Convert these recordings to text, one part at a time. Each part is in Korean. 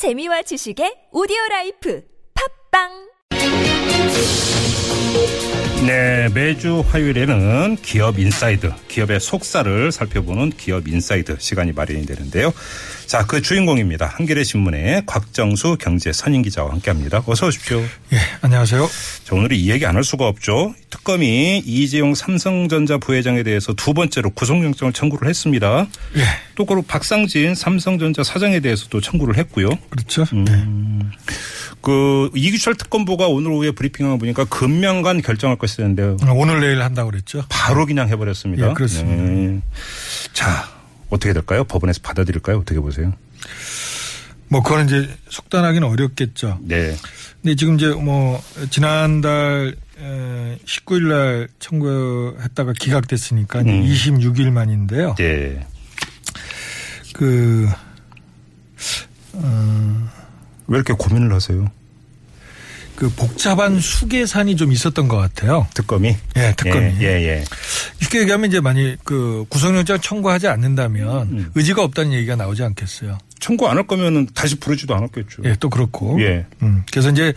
재미와 지식의 오디오 라이프 팟빵 네, 매주 화요일에는 기업 인사이드, 기업의 속살을 살펴보는 기업 인사이드 시간이 마련이 되는데요. 자, 그 주인공입니다. 한겨레 신문의 곽정수 경제 선임 기자와 함께합니다. 어서 오십시오. 예, 안녕하세요. 자, 오늘은 이 얘기 안 할 수가 없죠. 특검이 이재용 삼성전자 부회장에 대해서 두 번째로 구속영장을 청구를 했습니다. 예, 또 그리고 박상진 삼성전자 사장에 대해서도 청구를 했고요. 그렇죠. 음. 그 이규철 특검부가 오늘 오후에 브리핑을 보니까 금명간 결정할 것이었는데요. 예. 오늘 내일 한다고 그랬죠. 바로 그냥 해버렸습니다. 예, 그렇습니다. 네. 자, 어떻게 될까요? 법원에서 받아들일까요? 어떻게 보세요? 뭐 그거는 이제 속단하기는 어렵겠죠. 네. 근데 지금 이제 뭐 지난달 19일 날 청구했다가 기각됐으니까 음. 26일 만인데요. 네. 그 어, 왜 이렇게 고민을 하세요? 그 복잡한 수계산이 좀 있었던 것 같아요. 특검이? 예, 특검이. 예, 예. 예. 쉽게 얘기하면 이제 만약 그 구속영장 청구하지 않는다면 음. 의지가 없다는 얘기가 나오지 않겠어요. 청구 안 할 거면은 다시 부르지도 않았겠죠. 예, 또 그렇고. 예. 음, 그래서 이제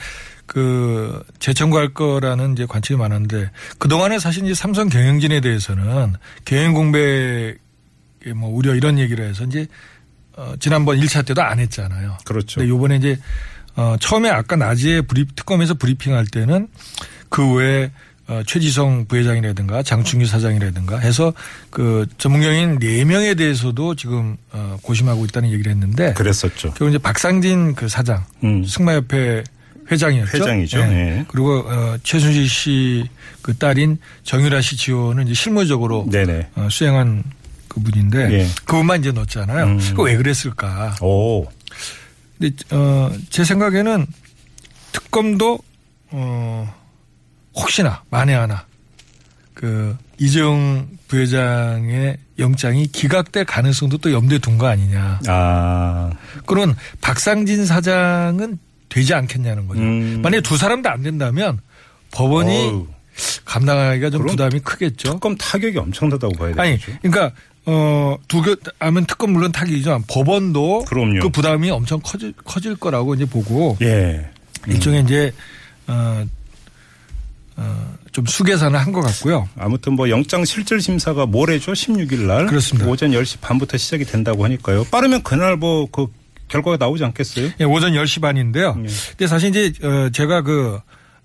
그 재청구할 거라는 이제 관측이 많은데 그동안에 사실 이제 삼성 경영진에 대해서는 경영 공백의 뭐 우려 이런 얘기를 해서 이제 어 지난번 1차 때도 안 했잖아요. 그렇죠. 근데 요번에 이제 어 처음에 아까 낮에 브리 특검에서 브리핑할 때는 그 외에 어 최지성 부회장이라든가 장충규 사장이라든가 해서 그 전문경인 4명에 대해서도 지금 어 고심하고 있다는 얘기를 했는데 그랬었죠. 결국 이제 박상진 그 사장 음. 승마협회 회장이었죠. 회장이죠. 예. 네. 그리고 어, 최순실 씨 그 딸인 정유라 씨 지원은 이제 실무적으로 네네. 어, 수행한 그분인데 예. 그분만 이제 넣었잖아요. 음. 그거 왜 그랬을까? 오. 근데 어, 제 생각에는 특검도 어, 혹시나 만에 하나 그 이재용 부회장의 영장이 기각될 가능성도 또 염두에 둔 거 아니냐. 아. 그런 박상진 사장은 되지 않겠냐는 거죠. 음. 만약에 두 사람 다안 된다면 법원이 어우, 감당하기가 좀 부담이 크겠죠. 특검 타격이 엄청나다고 봐야 아니, 되겠죠. 그러니까 어 두개 하면 특검 물론 타격이지만 법원도 그럼요. 그 부담이 엄청 커질 커질 거라고 이제 보고 예. 일종의 이제 어, 어, 좀 수계산을 한 것 같고요. 아무튼 뭐 영장 실질 심사가 모레죠. 16일 날. 그렇습니다. 오전 10시 반부터 시작이 된다고 하니까요. 빠르면 그날 뭐그 결과가 나오지 않겠어요? 예, 오전 10시 반인데요. 예. 근데 사실 이제 어, 제가 그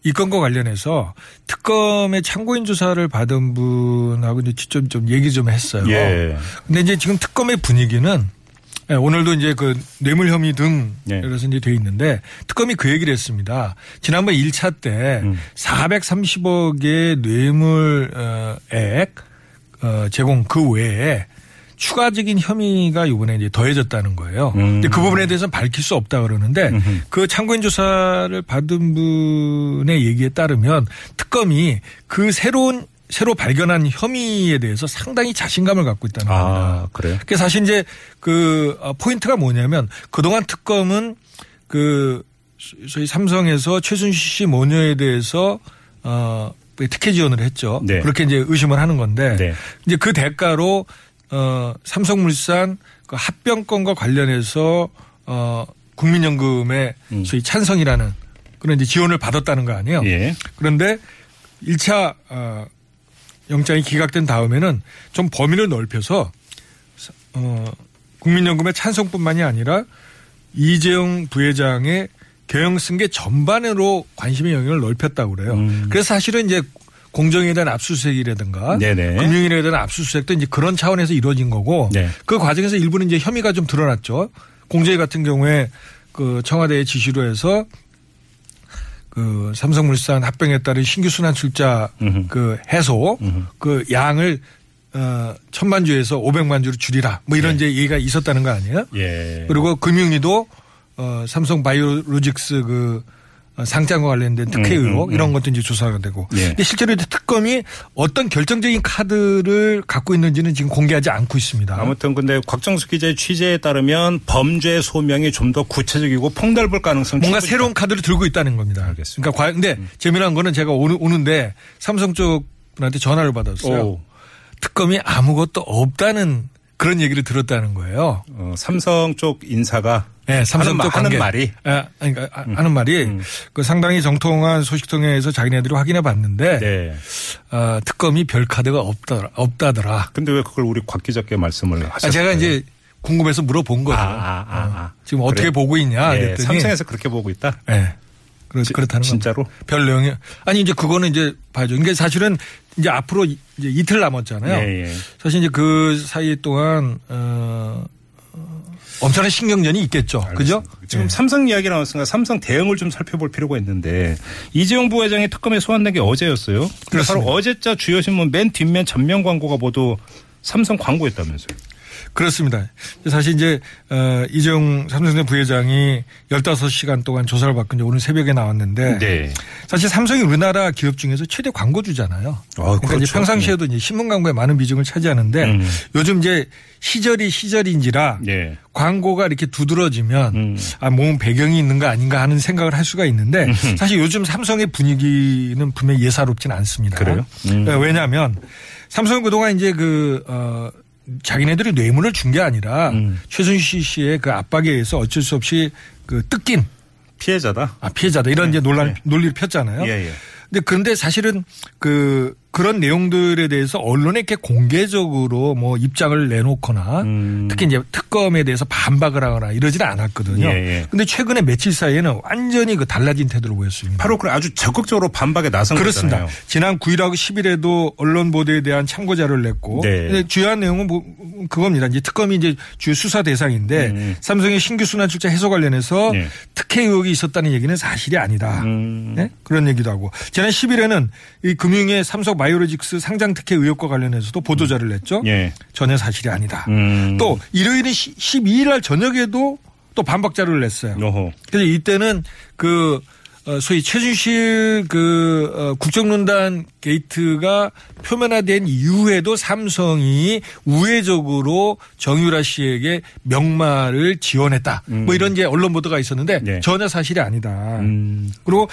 이 건과 관련해서 특검의 참고인 조사를 받은 분하고 이제 직접 좀 얘기 좀 했어요. 예. 근데 이제 지금 특검의 분위기는 예, 오늘도 이제 그 뇌물 혐의 등 예. 이래서 이제 돼 있는데 특검이 그 얘기를 했습니다. 지난번 1차 때 음. 430억의 뇌물액 어, 제공 그 외에 추가적인 혐의가 이번에 이제 더해졌다는 거예요. 음. 근데 그 부분에 대해서는 밝힐 수 없다 그러는데 음흠. 그 참고인 조사를 받은 분의 얘기에 따르면 특검이 그 새로운 새로 발견한 혐의에 대해서 상당히 자신감을 갖고 있다는 겁니다. 아, 그래요? 그 사실 이제 그 어, 포인트가 뭐냐면 그동안 특검은 그 소위 삼성에서 최순실 씨 모녀에 대해서 어 특혜 지원을 했죠. 네. 그렇게 이제 의심을 하는 건데 네. 이제 그 대가로 어 삼성물산 그 합병권과 관련해서 어 국민연금의 음. 소위 찬성이라는 그런 이제 지원을 받았다는 거 아니에요. 예. 그런데 1차 어, 영장이 기각된 다음에는 좀 범위를 넓혀서 어, 국민연금의 찬성뿐만이 아니라 이재용 부회장의 경영 승계 전반으로 관심의 영역을 넓혔다고 그래요. 음. 그래서 사실은 이제 공정에 대한 압수수색이라든가 네네. 금융에 대한 압수수색도 이제 그런 차원에서 이루어진 거고 네. 그 과정에서 일부는 이제 혐의가 좀 드러났죠. 공제 같은 경우에 그 청와대의 지시로 해서 그 삼성물산 합병에 따른 신규 순환 출자 음흠. 그 해소 음흠. 그 양을 어 천만 주에서 500만 주로 줄이라 뭐 이런 네. 이제 얘기가 있었다는 거 아니에요? 예. 그리고 금융위도 어 삼성 바이오로직스 그 어, 상장과 관련된 특혜 음, 의혹 음, 이런 것도 이제 조사가 되고. 네. 근데 실제로 이제 특검이 어떤 결정적인 카드를 갖고 있는지는 지금 공개하지 않고 있습니다. 아무튼 근데 곽정수 기자의 취재에 따르면 범죄 소명이 좀 더 구체적이고 폭넓을 가능성 뭔가 새로운 카드를 들고 있다는 겁니다. 알겠습니다. 음. 그러니까 과- 근데 재미난 거는 제가 오는, 오는 데 삼성 쪽 분한테 전화를 받았어요. 오. 특검이 아무것도 없다는 그런 얘기를 들었다는 거예요. 어, 삼성 쪽 인사가 네, 삼성 하는, 쪽 마- 하는. 말이 아, 그러니까 아, 하는 말이 그 상당히 정통한 소식통에서 자기네들이 확인해 봤는데 네. 어, 특검이 별 카드가 없다 없다더라. 근데 왜 그걸 우리 곽 기자께 말씀을 아, 하셨어요? 제가 이제 궁금해서 물어본 거죠. 아, 아, 아, 아. 지금 어떻게? 보고 있냐 예, 그랬더니 삼성에서 그렇게 보고 있다. 예. 그렇, 지- 그렇다는 진짜로? 별 내용이 아니 이제 그거는 이제 봐야죠. 이게 사실은 이제 앞으로 이- 이제 이틀 남았잖아요. 예, 예. 사실 이제 그 사이 동안 어, 어, 엄청난 신경전이 있겠죠. 그죠? 지금 예. 삼성 이야기 나왔으니까 삼성 대응을 좀 살펴볼 필요가 있는데 이재용 부회장이 특검에 소환된 게 어제였어요. 근데 바로. 어제자 주요 신문 맨 뒷면 전면 광고가 모두 삼성 광고였다면서요. 그렇습니다. 사실 이제 어, 이재용 삼성전자 부회장이 15시간 동안 조사를 받고 이제 오늘 새벽에 나왔는데 네. 사실 삼성이 우리나라 기업 중에서 최대 광고주잖아요. 그러니까 그렇죠. 이제 평상시에도 이제 신문 광고에 많은 비중을 차지하는데 음. 요즘 이제 시절이 시절인지라 네. 광고가 이렇게 두드러지면 음. 아, 뭔 배경이 있는 거 아닌가 하는 생각을 할 수가 있는데 사실 요즘 삼성의 분위기는 분명히 예사롭진 않습니다. 그래요? 음. 네, 왜냐하면 삼성은 그동안 이제 그, 어, 자기네들이 뇌물을 준 게 아니라 음. 최순실 씨의 그 압박에 의해서 어쩔 수 없이 그 뜯긴 피해자다. 아, 피해자다. 이런 이제 논란, 네. 논리를 폈잖아요. 예, 예. 근데 그런데 사실은 그 그런 내용들에 대해서 언론에 이렇게 공개적으로 뭐 입장을 내놓거나 음. 특히 이제 특검에 대해서 반박을 하거나 이러지는 않았거든요. 예, 예. 근데 최근에 며칠 사이에는 완전히 그 달라진 태도를 보였습니다. 바로 그 아주 적극적으로 반박에 나선 그렇습니다. 거잖아요. 지난 9일하고 10일에도 언론 보도에 대한 참고 자료를 냈고 네. 주요한 내용은 뭐 그겁니다. 이제 특검이 이제 주요 수사 대상인데 음. 삼성의 신규 순환 출자 해소 관련해서 네. 특혜 의혹이 있었다는 얘기는 사실이 아니다. 음. 네? 그런 얘기도 하고 지난 10일에는 이 금융의 삼성 바이오로직스 상장 특혜 의혹과 관련해서도 보도자를 냈죠. 예. 전혀 사실이 아니다. 음. 또 일요일인 12일 날 저녁에도 또 반박 자료를 냈어요. 어허. 그래서 이때는 그 어, 소위 최준실 그 어, 국정농단 게이트가 표면화된 이후에도 삼성이 우회적으로 정유라 씨에게 명말을 지원했다. 뭐 이런 이제 언론 보도가 있었는데 네. 전혀 사실이 아니다. 음. 그리고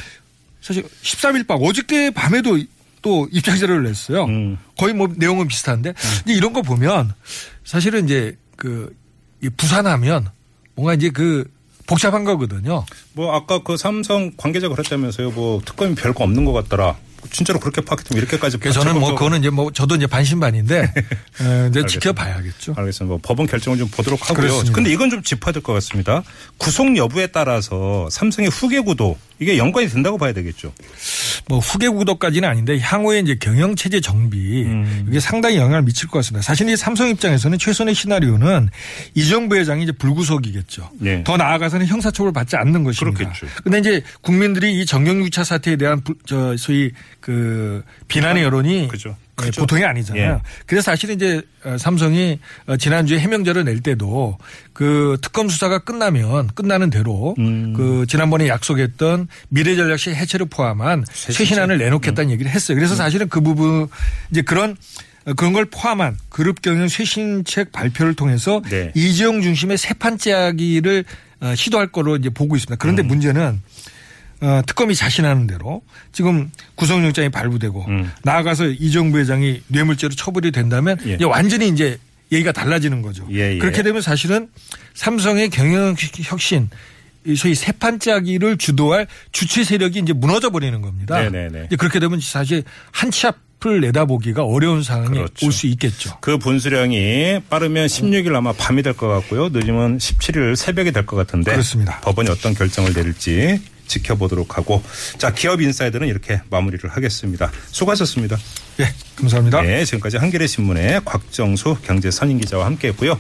사실 13일 밤 어저께 밤에도 또 입장 자료를 냈어요. 음. 거의 뭐 내용은 비슷한데 근데 이런 거 보면 사실은 이제 그이 부산하면 뭔가 이제 그 복잡한 거거든요. 뭐 아까 그 삼성 관계자 그랬다면서요. 뭐 특검이 별거 없는 것 같더라. 진짜로 그렇게 파악했으면 이렇게까지 그래서 저는 뭐 그거는 이제 뭐 저도 이제 반신반인데 에, 이제 지켜봐야겠죠. 알겠습니다. 뭐 법원 결정을 좀 보도록 하고요. 그렇습니다. 근데 이건 좀 짚어야 될 것 같습니다. 구속 여부에 따라서 삼성의 후계 구도 이게 연관이 된다고 봐야 되겠죠. 뭐 후계 구도까지는 아닌데 향후에 이제 경영 체제 정비 음. 이게 상당히 영향을 미칠 것 같습니다. 사실 이 삼성 입장에서는 최선의 시나리오는 이정부 회장이 이제 불구속이겠죠. 네. 더 나아가서는 형사처벌 받지 않는 것입니다. 그렇겠죠. 근데 이제 국민들이 이 정경유차 사태에 대한 부- 저 소위 그 비난의 여론이 그죠. 예, 그죠. 보통이 아니잖아요. 예. 그래서 사실은 이제 어, 삼성이 어, 지난주에 해명자를 낼 때도 그 특검 수사가 끝나면 끝나는 대로 음. 그 지난번에 약속했던 미래전략실 해체를 포함한 쇄신안을 내놓겠다는 얘기를 했어요. 그래서 사실은 그 부분 이제 그런 어, 그런 걸 포함한 그룹 경영 쇄신책 발표를 통해서 네. 이재용 중심의 세 판짜기를 어, 시도할 거로 이제 보고 있습니다. 그런데 음. 문제는 어, 특검이 자신하는 대로 지금 구속영장이 발부되고 음. 나아가서 이정부 회장이 뇌물죄로 처벌이 된다면 예. 이제 완전히 이제 얘기가 달라지는 거죠. 예, 예. 그렇게 되면 사실은 삼성의 경영 혁신 이 소위 새 판짜기를 주도할 주체 세력이 이제 무너져 버리는 겁니다. 네네네. 이제 그렇게 되면 사실 한치 앞을 내다보기가 어려운 상황이 그렇죠. 올수 있겠죠. 그 분수령이 빠르면 16일 아마 밤이 될 것 같고요. 늦으면 17일 새벽이 될 것 같은데 그렇습니다. 법원이 어떤 결정을 내릴지 지켜보도록 하고 자 기업 인사이드는 이렇게 마무리를 하겠습니다. 수고하셨습니다. 예, 감사합니다. 네, 지금까지 한겨레 신문의 곽정수 경제 선임 기자와 함께했고요.